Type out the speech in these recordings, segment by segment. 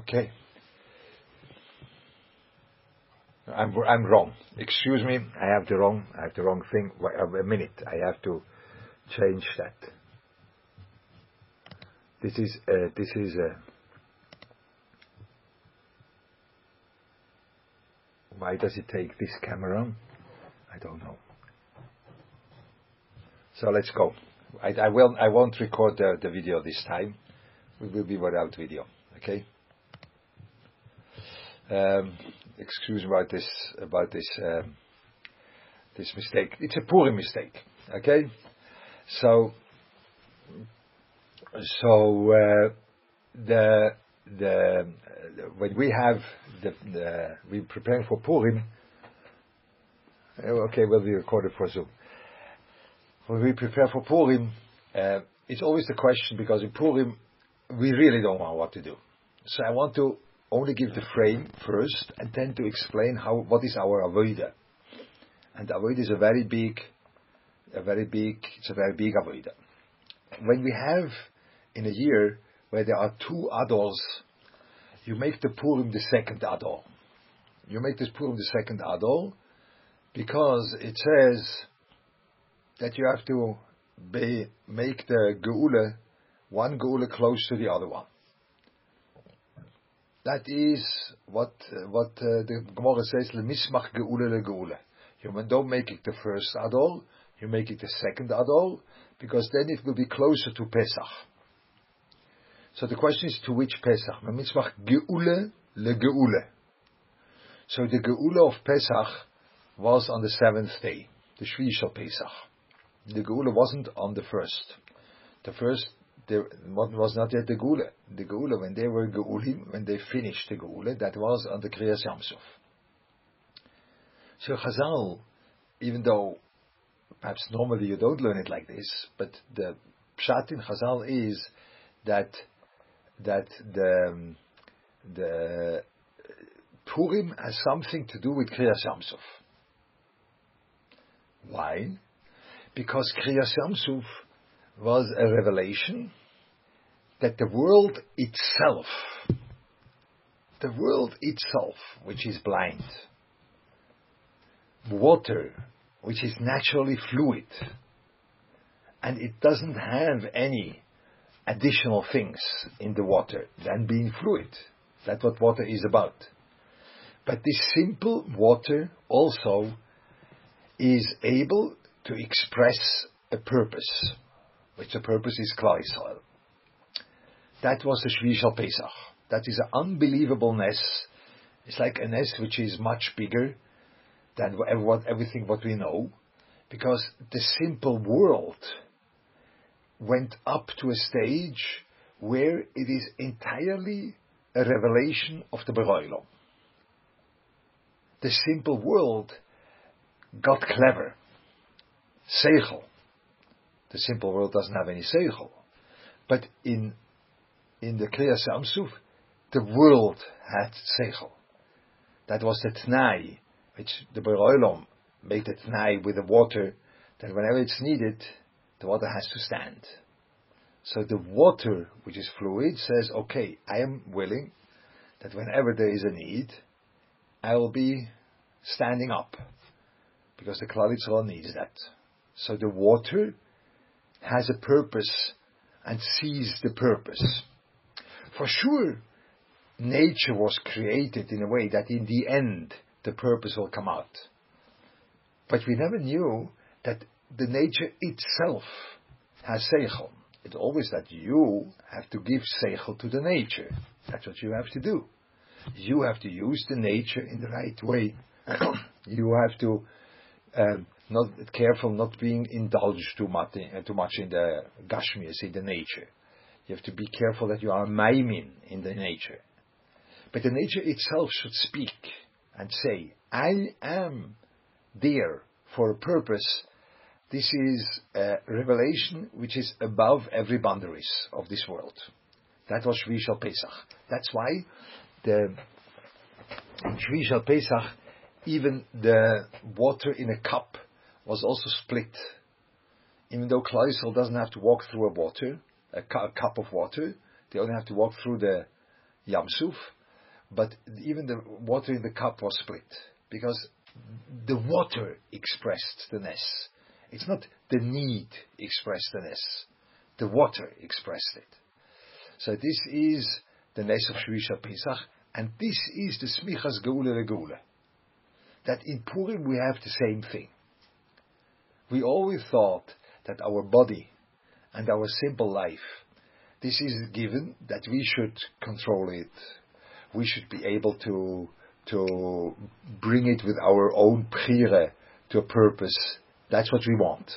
Okay. I'm I'm wrong. Excuse me. I have the wrong. I have the wrong thing. Wait, A minute. I have to change that. This is uh, this is. Uh, why does it take this camera? I don't know. So let's go. I, I will. I won't record the, the video this time. We will be without video. Okay. Um, excuse me about this about this um, this mistake. It's a Purim mistake. Okay. So so uh, the the when we have the, the we preparing for Purim. Okay, will be recorded for Zoom. When we prepare for Purim, uh, it's always the question because in Purim we really don't know what to do. So I want to only give the frame first and then to explain how what is our avoida. And avoida is a very big, a very big, it's a very big avoida. When we have in a year where there are two adors, you make the Purim the second ador. You make this Purim the second ador because it says that you have to be, make the Geula, one Geula close to the other one. That is what what uh, the Gemara says, lemismach geule le geule. You don't make it the first adol, you make it the second adol, because then it will be closer to Pesach. So the question is to which Pesach? Lemismach geule le geule. So the geule of Pesach was on the seventh day, the Shvi Pesach. The geule wasn't on the first. The first what was not yet the Gula. The Gula, when they were Geulim, when they finished the Gula, that was on the Kriyas Yamsuf. So Chazal, even though perhaps normally you don't learn it like this, but the Pshat in Chazal is that that the the Purim has something to do with Kriyas Yamsuf. Why? Because Kriyas Yamsuf was a revelation that the world itself, the world itself, which is blind, water, which is naturally fluid, and it doesn't have any additional things in the water than being fluid. That's what water is about. But this simple water also is able to express a purpose which the purpose is Klal Yisrael. That was the Shvi Pesach. That is an unbelievable ness. It's like a ness which is much bigger than what, everything what we know, because the simple world went up to a stage where it is entirely a revelation of the Beroilo. The simple world got clever. Seichel the simple world doesn't have any seichel. But in in the Kriyas Yamsuf, the world had seichel. That was the tnai, which the Beroilom made the tnai with the water, that whenever it's needed, the water has to stand. So the water, which is fluid, says, okay, I am willing that whenever there is a need, I will be standing up. Because the Klal Yisrael needs that. So the water has a purpose and sees the purpose. For sure, nature was created in a way that in the end the purpose will come out. But we never knew that the nature itself has seichel. It's always that you have to give seichel to the nature. That's what you have to do. You have to use the nature in the right way. you have to um, not careful not being indulged too much in, too much in the gashmias, in the nature. You have to be careful that you are maimin in the nature. But the nature itself should speak and say, I am there for a purpose. This is a revelation which is above every boundaries of this world. That was Shvi Pesach. That's why the Shvi Pesach, even the water in a cup was also split. Even though Klal Yisrael doesn't have to walk through a water, a, cu- a, cup of water, they only have to walk through the Yamsuf, but even the water in the cup was split because the water expressed the Ness. It's not the need expressed the Ness. The water expressed it. So this is the Ness of Shvisha Pesach, and this is the Smichas Geula Regula. That in Purim we have the same thing. We always thought that our body and our simple life, this is given that we should control it. We should be able to to bring it with our own prire to a purpose. That's what we want.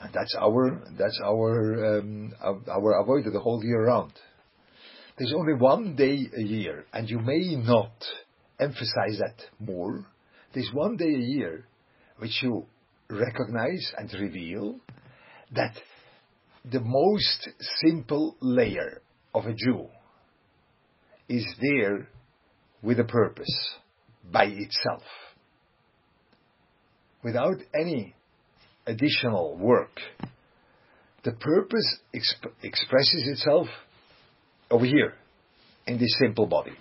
And that's our that's our um, our avoid the whole year round. There's only one day a year, and you may not emphasize that more. There's one day a year which you recognize and reveal that the most simple layer of a Jew is there with a purpose by itself. Without any additional work, the purpose exp- expresses itself over here in this simple body.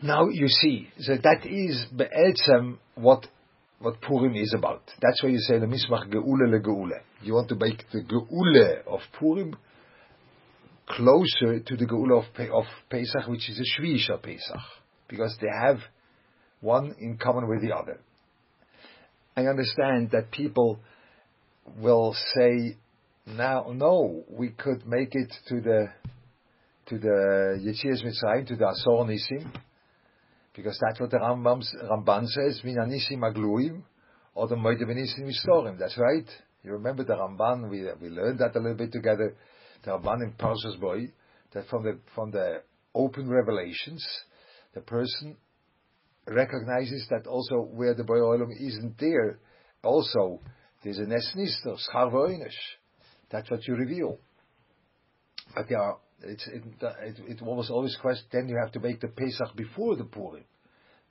Now you see, so that is be'etzem what what Purim is about. That's why you say the mismach geule le geule. You want to make the geule of Purim closer to the geule of, of Pesach, which is a Shvisha Pesach, because they have one in common with the other. I understand that people will say, now, no, we could make it to the to the Yetzias Mitzrayim, to the Asor Nisim, because that's what the Rambam, Ramban says, Min Anisim Agluim, or the Moide Benisim Istorim. That's right. You remember the Ramban, we, we learned that a little bit together, the Ramban in Parshas Boy, that from the, from the open revelations, the person recognizes that also where the Boy Olam isn't there, also there's a Nesnister, Schar That's what you reveal. But there are it's, it, it, it was always question, then you have to make the Pesach before the Purim.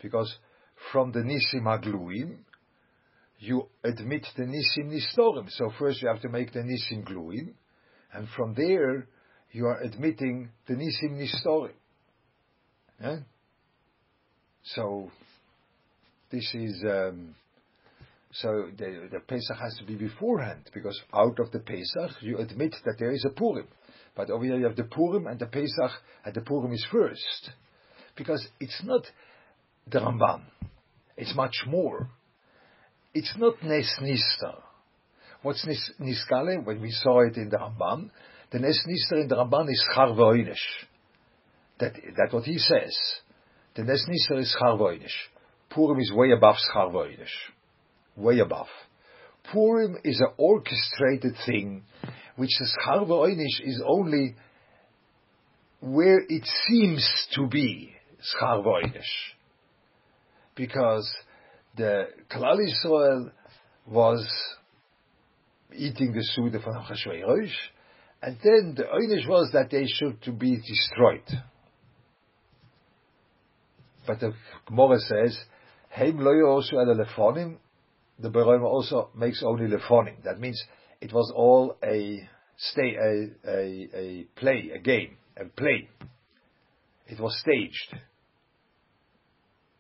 Because from the Nisim Agluim, you admit the Nisim Nistorim. So first you have to make the Nisim Gluim, and from there you are admitting the Nisim Nistorim. Yeah? So this is um, so the, the Pesach has to be beforehand because out of the Pesach you admit that there is a Purim. But over here you have the Purim and the Pesach, and the Purim is first. Because it's not the Ramban. It's much more. It's not Nes Nista. What's Nis, Niskale? When we saw it in the Ramban, the Nes Nista in the Ramban is Char That, that's what he says. The Nes Nista is Char Purim is way above Char Way above. Purim is an orchestrated thing which the Schar V'Oinish is only where it seems to be Schar V'Oinish. Because the Klal Yisrael was eating the Suda from Achashverosh, and then the Oinish was that they should to be destroyed. But the Gemara says, Heim lo yosu lefonim, the Beroim also makes only lefonim. That means it was all a stay a, a, a play, a game, a play. It was staged.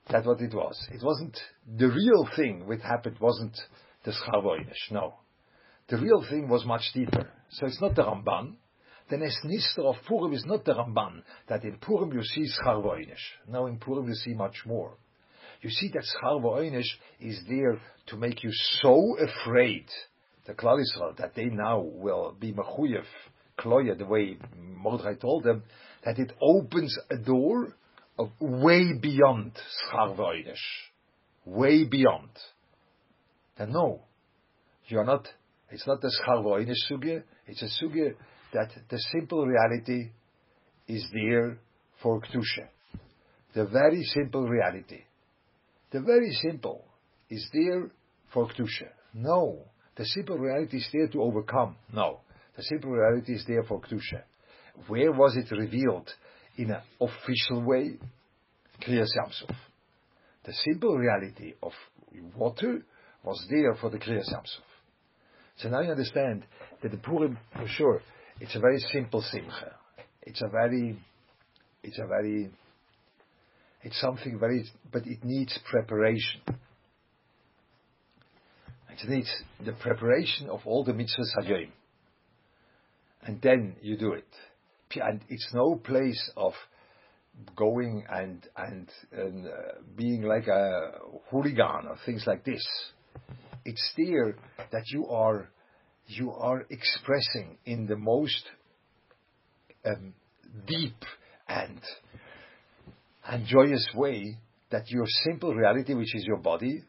That's what it was. It wasn't the real thing which happened. Wasn't the Scharvoinish? No, the real thing was much deeper. So it's not the Ramban. The Nesnister of Purim is not the Ramban. That in Purim you see Scharvoinish. No, in Purim you see much more. You see that Scharvoinish is there to make you so afraid the Klal Yisrael, that they now will be mechuyev, kloya, the way Mordechai told them, that it opens a door of way beyond schar way beyond. Then no, you are not. It's not the schar sugya. It's a sugya that the simple reality is there for kedusha. The very simple reality, the very simple, is there for kedusha. No, the simple reality is there to overcome. No. The simple reality is there for Kedusha. Where was it revealed in an official way? Kriyas Yamsuf. The simple reality of water was there for the Kriyas Yamsuf. So now you understand that the Purim, for sure, it's a very simple simcha. it's a very, it's a very, it's something very, but it needs preparation. It needs the preparation of all the mitzvahs hayoim. And then you do it. And it's no place of going and, and, and uh, being like a hooligan or things like this. It's there that you are, you are expressing in the most um, deep and, and joyous way that your simple reality, which is your body,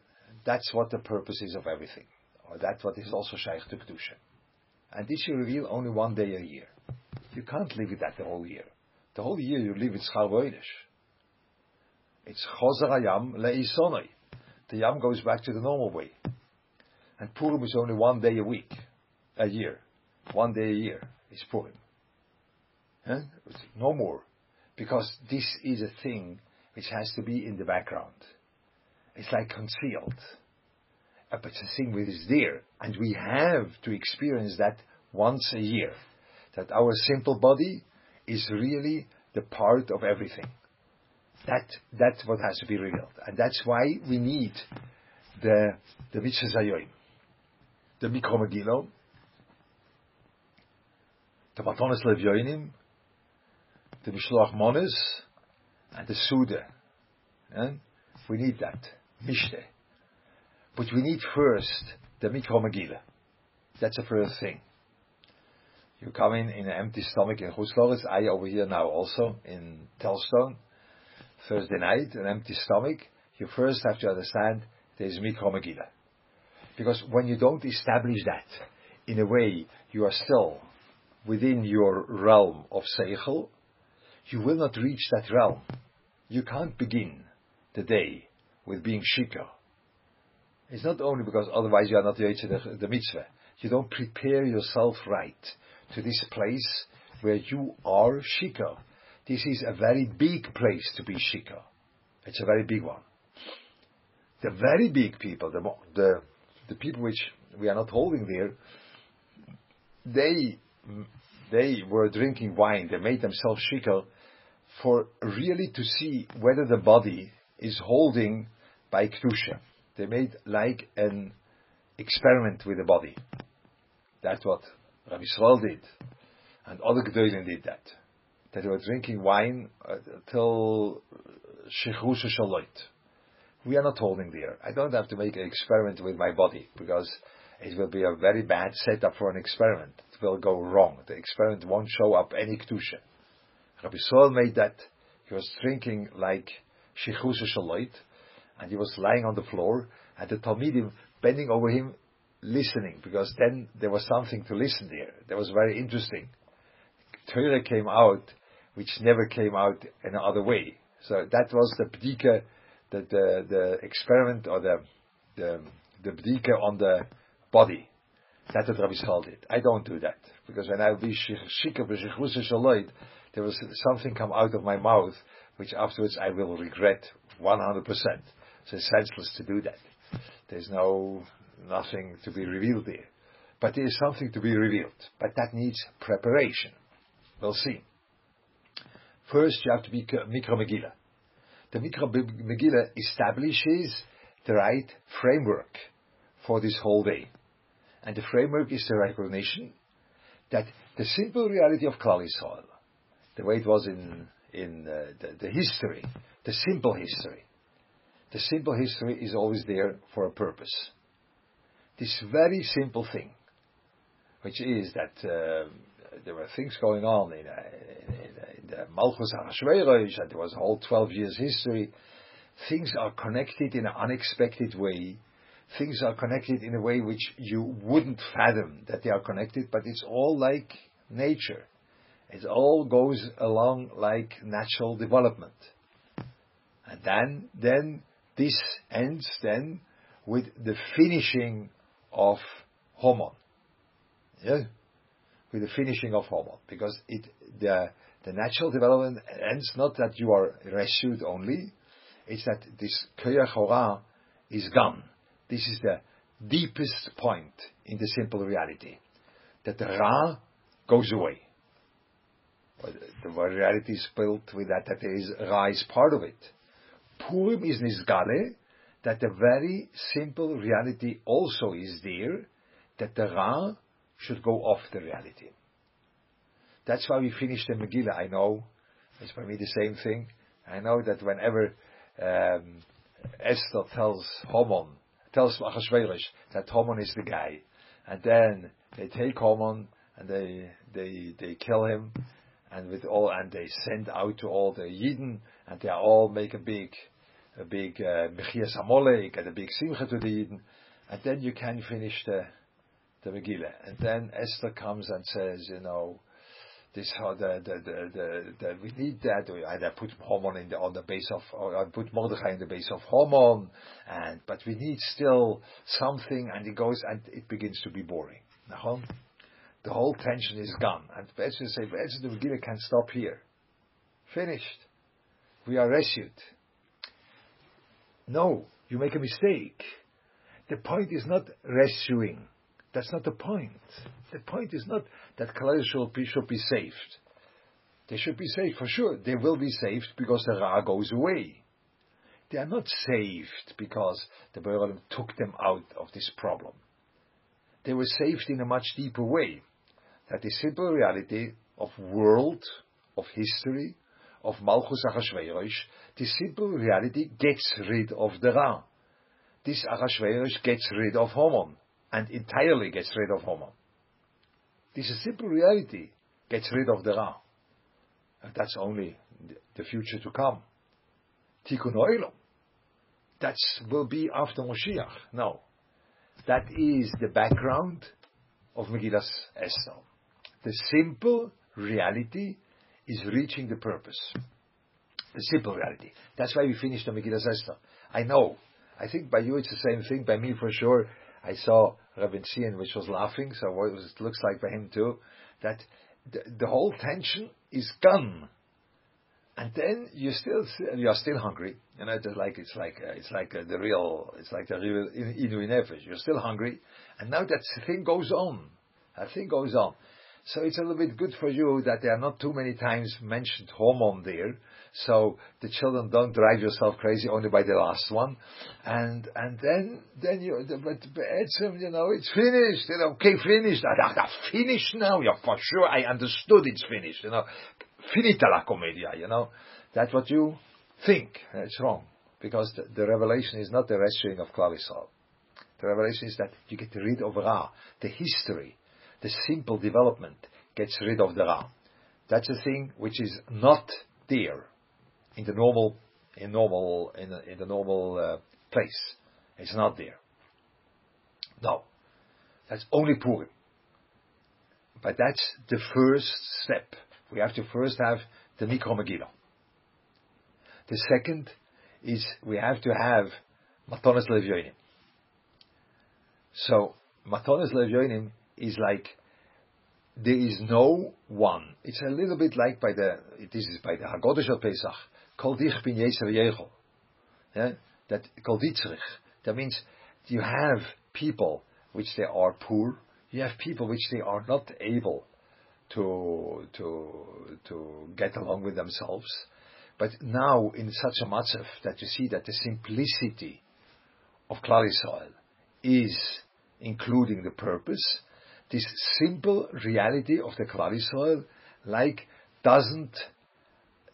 that's what the purpose is of everything. Or that's what is also Shaykh to Kedusha. And this you reveal only one day a year. You can't live with that the whole year. The whole year you live with Schar It's Chozer Hayam. The Yam goes back to the normal way. And Purim is only one day a week, a year. One day a year is Purim. Huh? No more. Because this is a thing which has to be in the background. It's like concealed. But it's a thing which is there. And we have to experience that once a year. That our simple body is really the part of everything. That, that's what has to be revealed. And that's why we need the, the Mitzvah the Mikro the Matonis Levyoinim, the Mishloach Mones, and the Suda. And we need that. Mishteh. But we need first the Mikro Megillah. That's the first thing. You come in in an empty stomach in Chutzlaritz. I over here now also in Telzstone. Thursday night, an empty stomach. You first have to understand there is Mikro Megillah. Because when you don't establish that, in a way you are still within your realm of Seichel, you will not reach that realm. You can't begin the day with being shikar. It's not only because otherwise you are not the, the mitzvah. You don't prepare yourself right to this place where you are shikar. This is a very big place to be shikar. It's a very big one. The very big people, the, the, the people which we are not holding there, they, they were drinking wine. They made themselves shikar for really to see whether the body is holding by Kedusha. They made like an experiment with the body. That's what Rabbi Yisrael did. And other Gedolim did that. That they were drinking wine uh, till Shechrusha Shaloit. We are not holding there. I don't have to make an experiment with my body because it will be a very bad setup for an experiment. It will go wrong. The experiment won't show up any Kedusha. Rabbi Yisrael made that. He was drinking like Shechrusha Shaloit and he was lying on the floor, and the Talmidim bending over him, listening, because then there was something to listen there. That was very interesting. Torah came out, which never came out in another way. So that was the bdika, the, the, the experiment or the, the, the bdika on the body. That's what Rabbi Schal did. I don't do that. Because when I be shikar b'shechus there was something come out of my mouth, which afterwards I will regret 100%. It's senseless to do that. There's no nothing to be revealed there. But there is something to be revealed. But that needs preparation. We'll see. First, you have to be Mikra Megillah. The Mikra Megillah establishes the right framework for this whole day. And the framework is the recognition that the simple reality of Klal Yisrael, the way it was in, in uh, the, the history, the simple history, the simple history is always there for a purpose. This very simple thing, which is that uh, there were things going on in, uh, in, in the Malchus Achashverosh, and there was a whole 12 years history. Things are connected in an unexpected way. Things are connected in a way which you wouldn't fathom that they are connected, but it's all like nature. It all goes along like natural development. And then, then this ends then with the finishing of Haman. Yeah? With the finishing of Haman. Because it, the, the natural development ends not that you are rescued only, it's that this Koyach is gone. This is the deepest point in the simple reality. That the Ra goes away. the reality is built with that, that there is Ra is part of it. Purim is Nisgale, that the very simple reality also is there, that the Ra should go off the reality. That's why we finish the Megillah. I know it's for me the same thing. I know that whenever um, Esther tells Haman, tells Achashverosh that Haman is the guy, and then they take Haman and they they they kill him, and with all and they send out to all the Yidden, and they all make a big a big Mechias uh, Amalek and a big Simcha to the Yidden, and then you can finish the the Megillah, and then Esther comes and says, you know, this how the, the, the, the, the we need that and I put Haman in the on the base of or I put Mordechai in the base of Haman and but we need still something and it goes and it begins to be boring. The whole tension is gone and Be'etzim say Be'etzim the Megillah can stop here. Finished. We are rescued. No, you make a mistake. The point is not rescuing. That's not the point. The point is not that Klal should be, should be saved. They should be saved for sure. They will be saved because the Ra goes away. They are not saved because the Borolim took them out of this problem. They were saved in a much deeper way. That the simple reality of world, of history, of Malchus Achashverosh, the simple reality gets rid of the Ra. This Achashverosh gets rid of Haman and entirely gets rid of Haman. This is simple reality. Gets rid of the Ra. And that's only the future to come. Tikkun Olam. That will be after Moshiach. No. That is the background of Megillas Esther. The simple reality is reaching the purpose. The simple reality. That's why we finished the Megillas Esther. I know. I think by you it's the same thing. By me for sure. I saw Rabbi Zion, which was laughing, so what it looks like by him too, that the, the whole tension is gone. And then you still you are still hungry, you know. Just like it's like uh, it's like uh, the real it's like the real inu nefesh. You're still hungry, and now that thing goes on. That thing goes on. So it's a little bit good for you that there are not too many times mentioned Haman there, so the children don't drive yourself crazy only by the last one, and and then then you but Be'etzim, um, you know it's finished, you know okay finished, I, I, finished now, yeah for sure. I understood it's finished, you know. Finita la commedia, you know. That's what you think, it's wrong. Because the, the revelation is not the rescuing of Klal The revelation is that you get rid of Ra, the history, the simple development gets rid of the Ra. That's a thing which is not there in the normal, in normal, in, in the normal uh, place. It's not there. No, that's only Purim. But that's the first step. We have to first have the Mikro Megillah. The second is we have to have Matonis Levyonim. So Matonis Levyonim is like there is no one. It's a little bit like by the this is by the Haggadah of Pesach. Kol dich. Yeah? That kol That means you have people which they are poor. You have people which they are not able to to to get along with themselves. But now in such a matzav that you see that the simplicity of Klal Yisrael is including the purpose, this simple reality of the Yisrael, like doesn't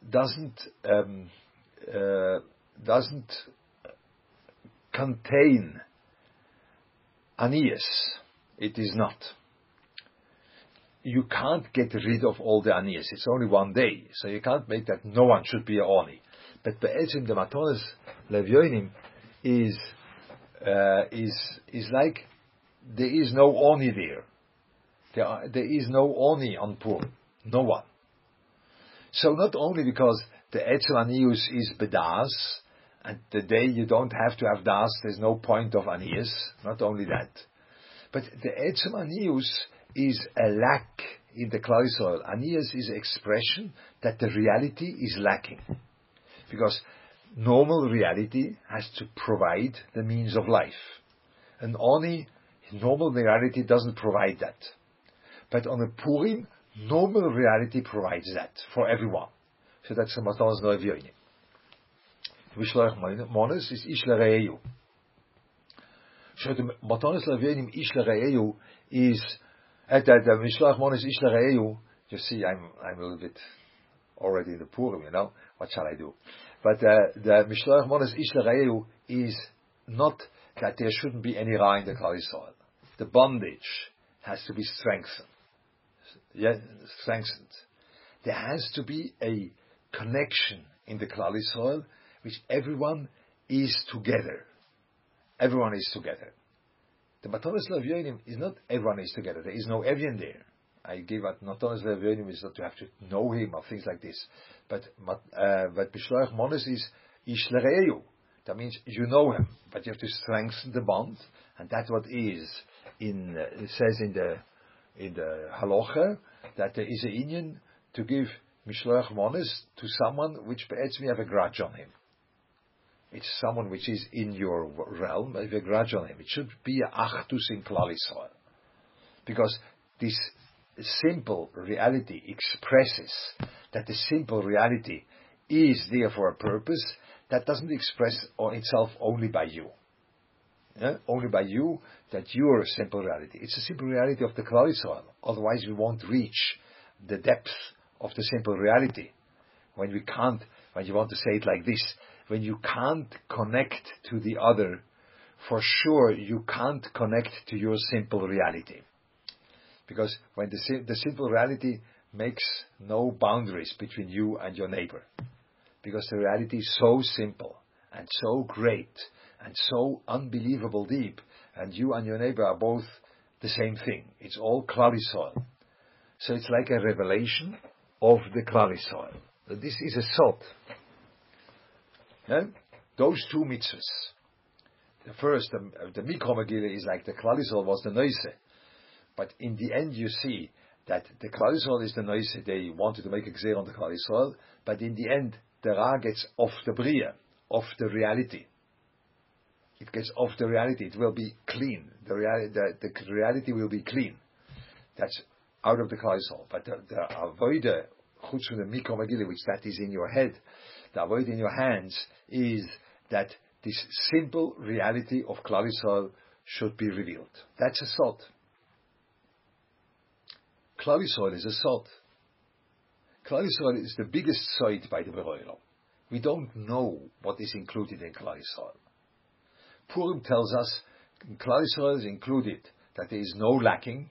doesn't um, uh, doesn't contain anias. It is not. You can't get rid of all the anias. It's only one day, so you can't make that no one should be a oni. But be'etzim the matonis levyonim is uh, is is like there is no oni there. There, are, there is no oni on Purim. No one. So not only because the Etzel Anius is Bedas, and the day you don't have to have Das, there's no point of Anius, not only that, but the Etzel Anius is a lack in the Klal Yisrael. Anius is expression that the reality is lacking. Because normal reality has to provide the means of life. And only normal reality doesn't provide that. But on a Purim, Normal reality provides that for everyone. So that's the Matanas Leviyonim. Mishloach Monas is Ish Lereyu. So the Matanas Leviyonim Ish is, at the, Mishloach Monas Ish Lereyu, you see, I'm, I'm a little bit already in the Purim, you know, what shall I do? But uh, the Mishloach Monas Ish Lereyu is not that there shouldn't be any Ra in the Klal Yisrael. The bondage has to be strengthened. Yeah, strengthened. There has to be a connection in the Klal Yisrael which everyone is together. Everyone is together. The Matanas Levyonim is not everyone is together. There is no Evian there. I give out Matanas Levyonim is not to have to know him or things like this. But uh, but Mishloach Monas is Ishlereyu. That means you know him, but you have to strengthen the bond, and that's what is in. Uh, it says in the in the halacha that there is a union to give mishloach monis to someone which be'etz me have a grudge on him. It's someone which is in your realm, have a grudge on him. It should be a in Klal. Because this simple reality expresses that the simple reality is there for a purpose that doesn't express on itself only by you. Yeah? Only by you, that you are a simple reality. It's a simple reality of the Klal Yisrael. Otherwise we won't reach the depth of the simple reality. When we can't, when you want to say it like this, when you can't connect to the other, for sure you can't connect to your simple reality. Because when the, the simple reality makes no boundaries between you and your neighbor. Because the reality is so simple and so great and so unbelievable deep, and you and your neighbor are both the same thing. It's all Klal Yisrael. So it's like a revelation of the Klal Yisrael. This is a salt. Those two mitzvahs. The first, the, the is like the Klal Yisrael was the Noise. But in the end you see that the Klal Yisrael is the Noise. They wanted to make a Gzeir on the Klal Yisrael, but in the end the Ra gets off the Bria, off the reality. It gets off the reality. It will be clean. The, reality, the, the reality will be clean. That's out of the Klal Yisrael. But the, the avoida, chutz from the Mikro which that is in your head, the avoid in your hands is that this simple reality of Klal should be revealed. That's a salt. Klal is a salt. Klal is the biggest site by the Beroilam. We don't know what is included in Klal Purim tells us Klal is included that there is no lacking,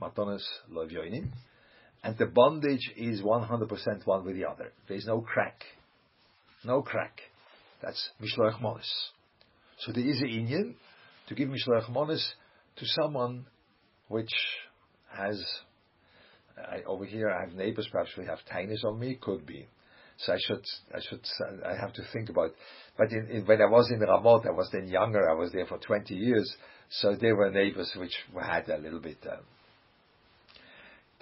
Matanas Lovyoinim, and the bondage is 100% one with the other. There is no crack. No crack. That's Mishloach Monis. So there is a Indian to give Mishloach Monis to someone which has, I, over here I have neighbors, perhaps we have tinies on me, could be. So I should, I should, I have to think about. But in, in, when I was in Ramot, I was then younger. I was there for 20 years, so they were neighbors which had a little bit. Um,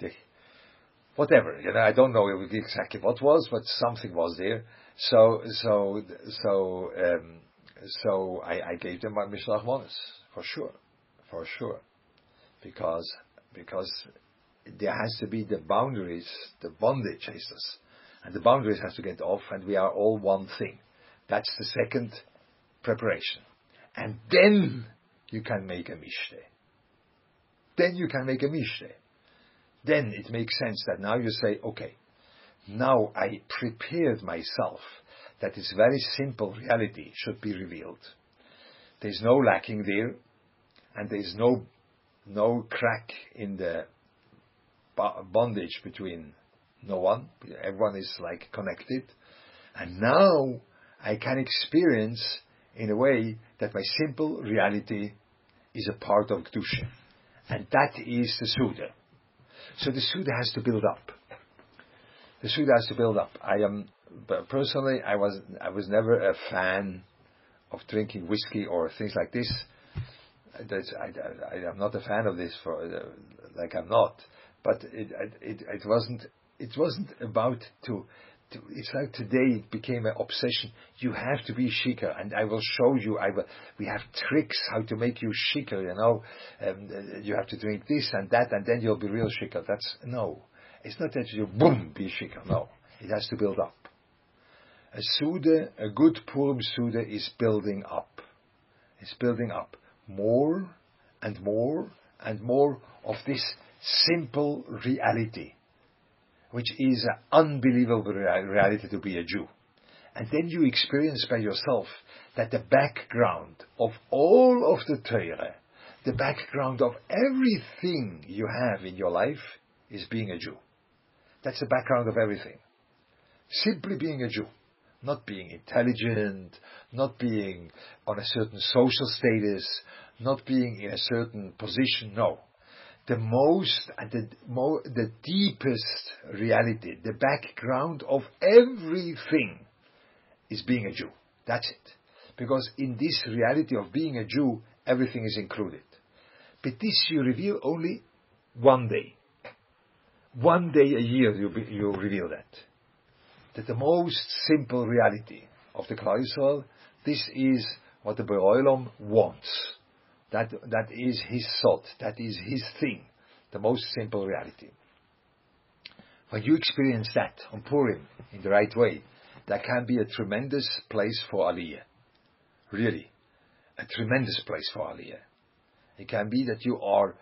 they, whatever, you know, I don't know exactly what was, but something was there. So, so, so, um, so I, I gave them my Mishlach Monas, for sure, for sure. Because, because there has to be the boundaries, the bondage, Jesus and the boundaries have to get off, and we are all one thing. That's the second preparation. And then you can make a mishteh. Then you can make a mishteh. Then it makes sense that now you say, okay, now I prepared myself that this very simple reality should be revealed. There's no lacking there, and there's no no crack in the bondage between no one. Everyone is like connected. And now I can experience in a way that my simple reality is a part of Kedusha. And that is the Suda. So the Suda has to build up. The Suda has to build up. I am, personally, I was, I was never a fan of drinking whiskey or things like this. I, am not a fan of this for, uh, like I'm not. But it, it, it wasn't it wasn't about to, to, it's like today it became an obsession. You have to be shikar, and I will show you. I will. We have tricks how to make you shikar. You know, um, you have to drink this and that, and then you'll be real shikar. That's no. It's not that you boom be shikar. No, it has to build up. A Suda, a good Purim Suda is building up. It's building up more and more and more of this simple reality, which is an unbelievable reality to be a Jew. And then you experience by yourself that the background of all of the Torah, the background of everything you have in your life is being a Jew. That's the background of everything. Simply being a Jew. Not being intelligent, not being on a certain social status, not being in a certain position. No. The most and the, mo- the deepest reality, the background of everything is being a Jew. That's it. Because in this reality of being a Jew, everything is included. But this you reveal only one day. One day a year you, be, you reveal that. That the most simple reality of the Klal this is what the Beroilom wants. That, that is his thought. That is his thing. The most simple reality. When you experience that on Purim in the right way, that can be a tremendous place for Aliyah. Really. A tremendous place for Aliyah. It can be that you are,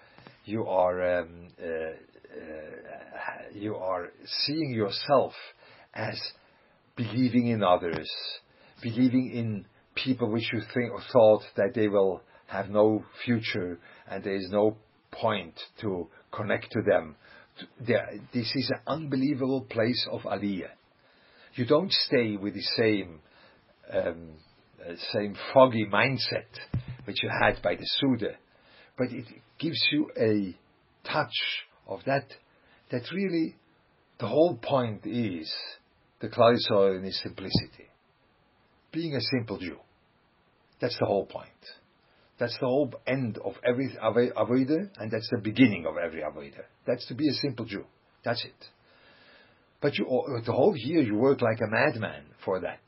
you are, um, uh, uh, you are seeing yourself as believing in others, believing in people which you think or thought that they will have no future and there is no point to connect to them. This is an unbelievable place of aliyah you don't stay with the same um, uh, same foggy mindset which you had by the Suda, but it gives you a touch of that. That really, the whole point is the Klal in its simplicity, being a simple Jew. That's the whole point. That's the whole end of every avodah, and that's the beginning of every avodah. That's to be a simple Jew. That's it. But you, the whole year you work like a madman for that.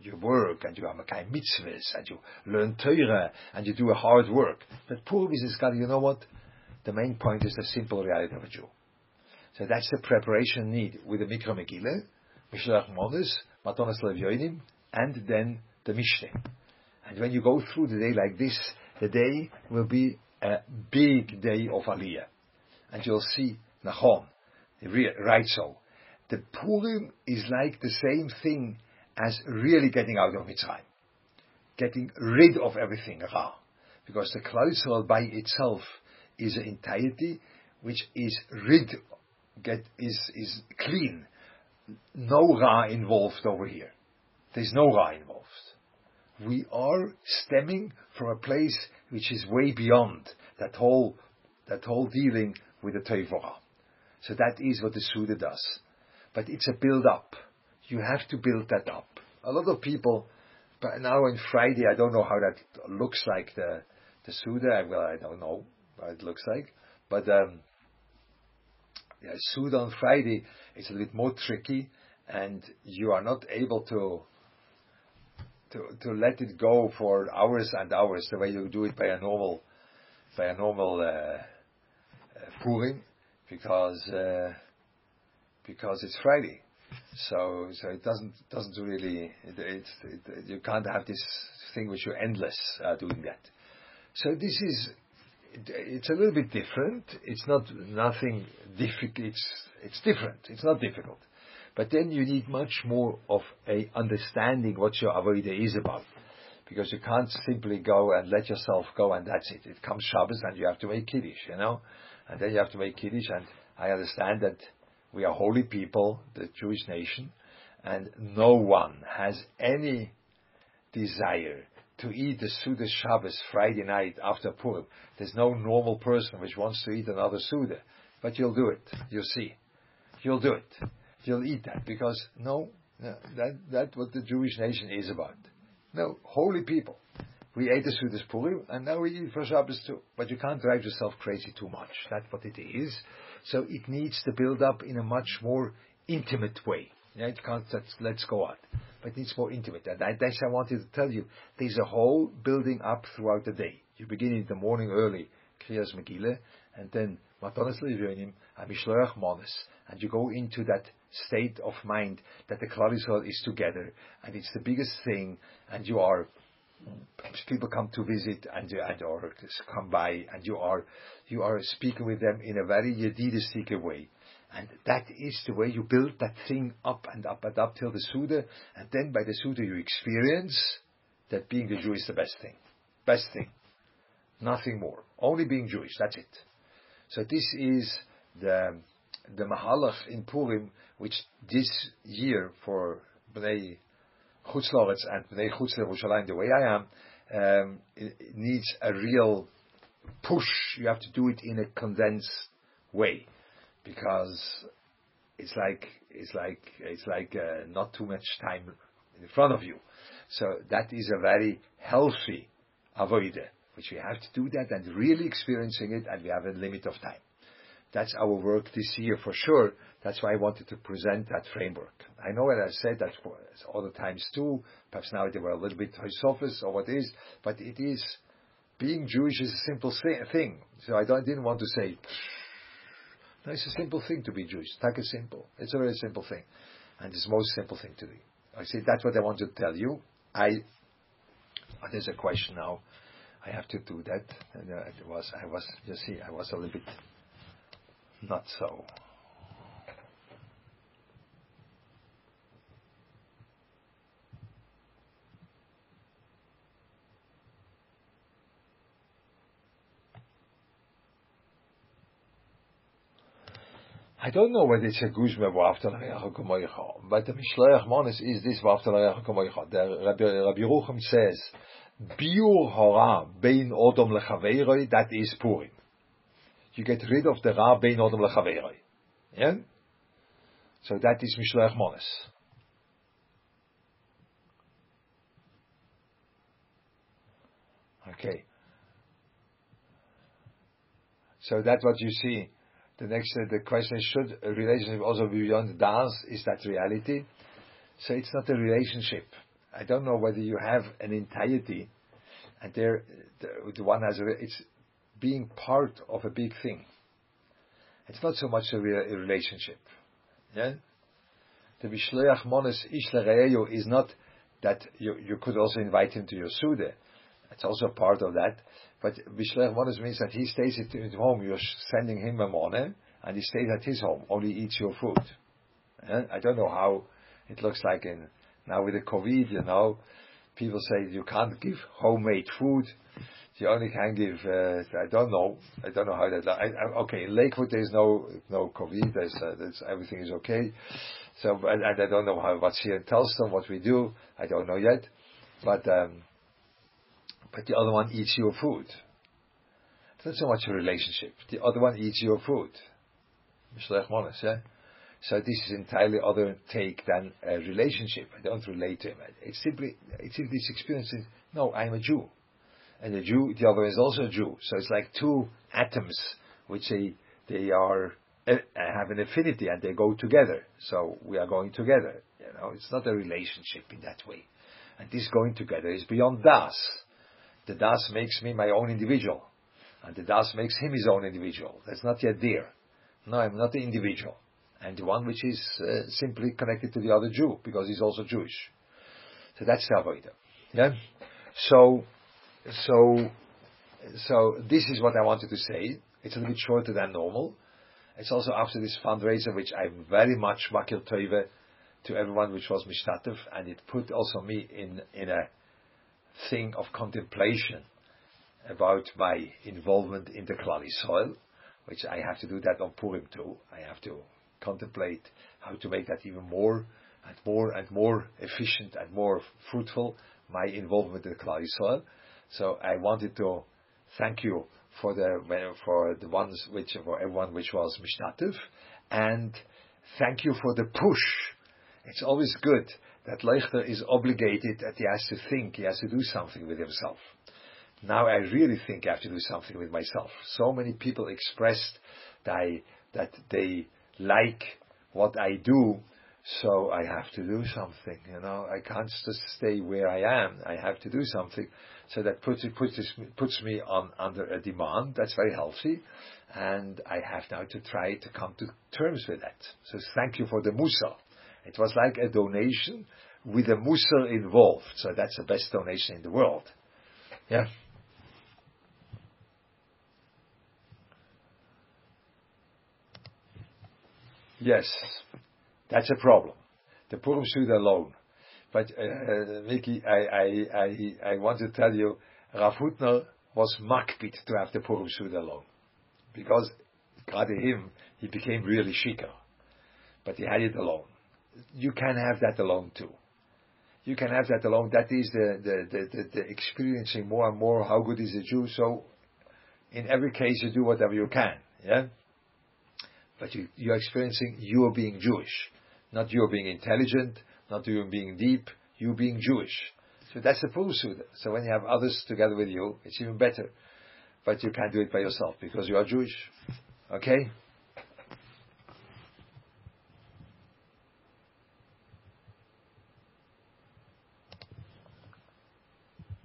You work and you have a kind of mitzvahs and you learn Torah and you do a hard work. But Purim is God, you know what? The main point is the simple reality of a Jew. So that's the preparation need with the Mikra Megillah, Mishlach Monis, Matonas Levyoinim, and then the Mishteh. And when you go through the day like this, the day will be a big day of Aliyah. And you'll see Nachon, right so the Purim is like the same thing as really getting out of Mitzrayim, getting rid of everything Ra, because the Klal by itself is an entirety which is rid, get is is clean, no Ra involved over here. There's no Ra involved. We are stemming from a place which is way beyond that whole that whole dealing with the Tevorah. So that is what the Suda does but it's a build up. You have to build that up. A lot of people, but now on Friday, I don't know how that looks like the the Suda. Well, I don't know what it looks like, but um, yeah, Suda on Friday is a little bit more tricky, and you are not able to to to let it go for hours and hours the way you do it by a normal by a normal uh, uh, Purim, because. Uh, because it's Friday. So, so it doesn't doesn't really it, it, it, you can't have this thing which you're endless uh, doing that. So this is it's a little bit different. It's not nothing difficult. It's it's different. It's not difficult. But then you need much more of a understanding what your avodah is about, because you can't simply go and let yourself go and that's it. It comes Shabbos and you have to make kiddush, you know, and then you have to make kiddush. And I understand that we are holy people, the Jewish nation, and no one has any desire to eat the Suda Shabbos Friday night after Purim. There's no normal person which wants to eat another Suda. But you'll do it. You'll see. You'll do it. You'll eat that because no, no that that's what the Jewish nation is about. No, holy people. We ate the Sudas Purim and now we eat for Shabbos too. But you can't drive yourself crazy too much. That's what it is. So it needs to build up in a much more intimate way. Yeah, it can't just let's go on. But it needs more intimate. And that's I wanted to tell you. There's a whole building up throughout the day. You begin in the morning early, Kriyas Megillah, and then Matanas Livyonim, and Mishloach Monas, and you go into that state of mind that the Yisrael is together, and it's the biggest thing, and you are people come to visit and, and or come by, and you are you are speaking with them in a very yedidistic way. And that is the way you build that thing up and up and up till the Suda, and then by the Suda you experience that being a Jew is the best thing. Best thing. Nothing more. Only being Jewish, that's it. So this is the the Mahalach in Purim, which this year for Bnei Chutzlaretz and Bnei Chutz Yerushalayim, the way I am, um, it, it needs a real push. You have to do it in a condensed way because it's like it's like it's like uh, not too much time in front of you. So that is a very healthy avodah, which we have to do that and really experiencing it, and we have a limit of time. That's our work this year for sure. That's why I wanted to present that framework. I know that I said that other times too. Perhaps now they were a little bit surface or what is, but it is being Jewish is a simple thing. So I didn't want to say no, it's a simple thing to be Jewish. Take it simple. It's a very simple thing. And it's the most simple thing to do. I say that's what I want to tell you. I oh, there's a question now. I have to do that. And uh, it was I was you see I was a little bit not so. I don't know whether it's a Guzma Vaftal but the Mishloach Monas is this Vaftal The Rabbi, Rabbi Rucham says, Biur Hora Bein Odom Lechaveiroi, that is Purim. You get rid of the Ra Bein Odom Lechaveiroi. Yeah? So that is Mishloach Monas. Okay. So that's what you see the next, uh, the question is, should a relationship also be beyond Das? Is that reality? So it's not a relationship. I don't know whether you have an entirety, and there, the, the one has a, it's being part of a big thing. It's not so much a, a relationship. Yeah? The Vishleach Mones Ishlereyo is not that you, you could also invite him to your Suda. It's also part of that. But Bishlech Monas means that he stays at his home. You're sending him a money, and he stays at his home. Only eats your food. And I don't know how it looks like in now with the COVID. You know, people say you can't give homemade food. You only can give. Uh, I don't know. I don't know how that. I, I, okay, in Lakewood there's no no COVID. There's, uh, there's everything is okay. So and, I don't know how what's here in what we do. I don't know yet. But um, but the other one eats your food. It's not so much a relationship. The other one eats your food. yeah? So this is entirely other take than a relationship. I don't relate to him. It's simply, it's simply this experience. Is, no, I'm a Jew. And the Jew, the other is also a Jew. So it's like two atoms which they, they are, uh, have an affinity and they go together. So we are going together. You know, it's not a relationship in that way. And this going together is beyond Das. The Das makes me my own individual, and the Das makes him his own individual. That's not yet there. No, I'm not the individual, and the one which is uh, simply connected to the other Jew because he's also Jewish. So that's the avodah. Yeah. So, so, so this is what I wanted to say. It's a little bit shorter than normal. It's also after this fundraiser, which I'm very much makil toive to everyone which was mishtatev, and it put also me in in a thing of contemplation about my involvement in the Klal Yisrael, which I have to do that on Purim too. I have to contemplate how to make that even more and more and more efficient and more fruitful, my involvement in the Klal Yisrael. So I wanted to thank you for the for the ones which for everyone which was mishtatev, and thank you for the push. It's always good that Leichter is obligated that he has to think, he has to do something with himself. Now I really think I have to do something with myself. So many people expressed that, I, that they like what I do, So I have to do something, you know. I can't just stay where I am. I have to do something. So that puts, puts, puts me on under a demand. That's very healthy. And I have now to try to come to terms with that. So thank you for the Musa. It was like a donation with a Musa involved. So that's the best donation in the world. Yeah. Yes, that's a problem. The Purim Suda alone. But uh, uh, Mickey, I, I, I, I want to tell you, Rav Hutner was makpid to have the Purim Suda alone. Because, God him, he became really shikar. But he had it alone. You can have that alone too. You can have that alone. That is the, the, the, the, the experiencing more and more how good is a Jew. So, in every case, you do whatever you can. Yeah? But you, you're experiencing you being Jewish, not you being intelligent, not you being deep, you being Jewish. So that's the full suda. So when you have others together with you, it's even better. But you can't do it by yourself because you are Jewish. Okay?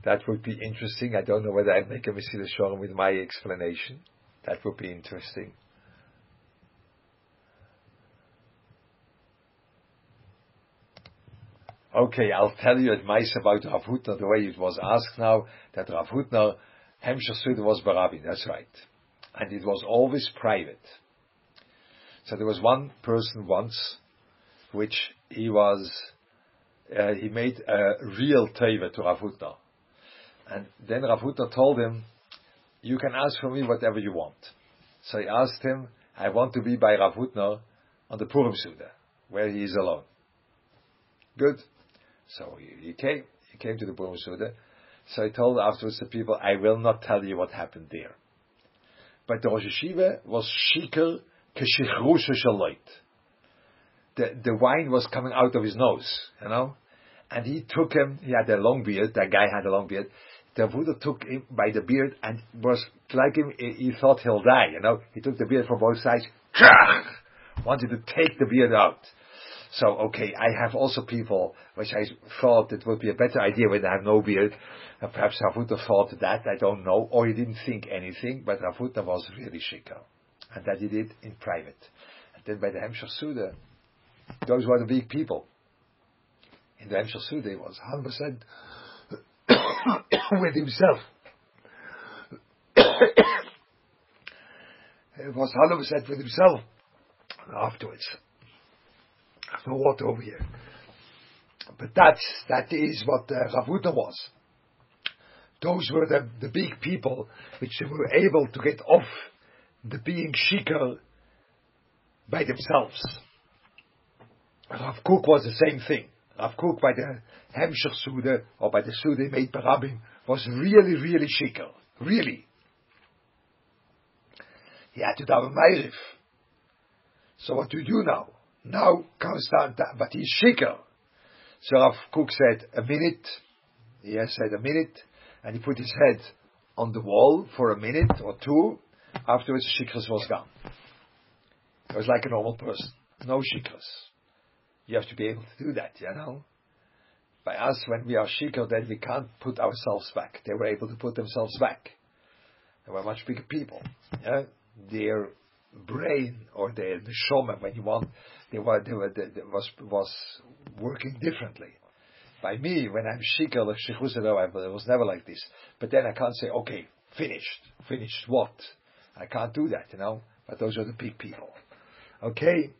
That would be interesting. I don't know whether I'd make a Mesilas Yesharim with my explanation. That would be interesting. Okay, I'll tell you advice about Rav Hutner, the way it was asked now, that Rav Hutner, Hemsher Suda was Barabin, that's right. And it was always private. So there was one person once, which he was, uh, he made a real teva to Rav Hutner. And then Rav Hutner told him, you can ask for me whatever you want. So he asked him, I want to be by Rav Hutner on the Purim Suda, where he is alone. Good. So he, he came, he came to the Purim Suda. So he told afterwards the people, I will not tell you what happened there. But the Rosh Hashiva was shikr k'shichrusha shaloit. The, the wine was coming out of his nose, you know? And he took him, he had a long beard, that guy had a long beard. The Buddha took him by the beard and was like him, he thought he'll die, you know? He took the beard from both sides, wanted to take the beard out. So, okay, I have also people which I thought it would be a better idea when they have no beard. Uh, and perhaps Rav Hutner thought that, I don't know, or he didn't think anything, but Rav Hutner was really shikar. And that he did in private. And then by the Hemsher Suda, those were the big people. In the Hemsher Suda, he was 100% with himself. it was 100% with himself afterwards no water over here. But that's, that is what uh, Rav Hutner was. Those were the, the big people which were able to get off the being shikar by themselves. Rav Kook was the same thing. Rav Kook by the Hemsher Suda or by the Suda made Barabim was really, really shikar. Really. He had to have a Meiriv. So what do you do now? Now comes down, but he's shikar. So Rav Kook said a minute. He said a minute, and he put his head on the wall for a minute or two. Afterwards, shikras was gone. It was like a normal person, no shikras. You have to be able to do that, you know. By us, when we are shikar, then we can't put ourselves back. They were able to put themselves back. They were much bigger people. Yeah? Their brain or their neshama, when you want, they were, they were, they, was, was working differently. By me, when I'm shikar, like it was never like this. But then I can't say, okay, finished. Finished what? I can't do that, you know. But those are the big people. Okay?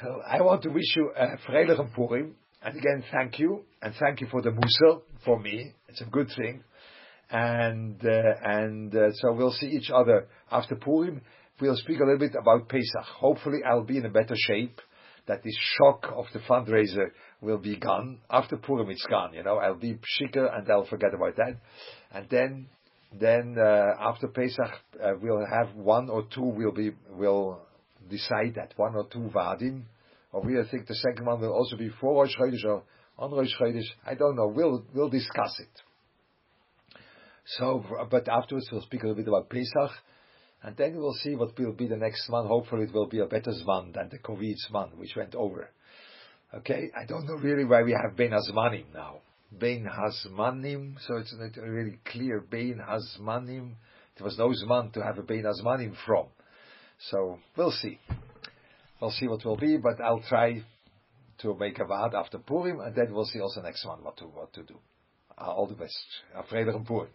So I want to wish you a Freilich Purim. And again, thank you. And thank you for the Musa, for me. It's a good thing. And, uh, and, uh, so we'll see each other after Purim we'll speak a little bit about Pesach. Hopefully, I'll be in a better shape. That this shock of the fundraiser will be gone after Purim. It's gone. You know, I'll be shikar and I'll forget about that. And then, then uh, after Pesach, uh, we'll have one or two. We'll be will decide that one or two vadim. Or we I think the second one will also be for Rosh Chodesh or on Rosh Chodesh. I don't know. We'll we'll discuss it. So, but afterwards we'll speak a little bit about Pesach and then we'll see what will be the next one. Hopefully, it will be a better Zman than the COVID Zman, which went over. Okay, I don't know really why we have Bein Hazmanim now. Bein Hazmanim, so it's not really clear. Bein Hazmanim. There was no Zman to have a Bein Hazmanim from. So we'll see. We'll see what will be, but I'll try to make a Vad after Purim, and then we'll see also next one what to what to do. All the best. Vredig Purim.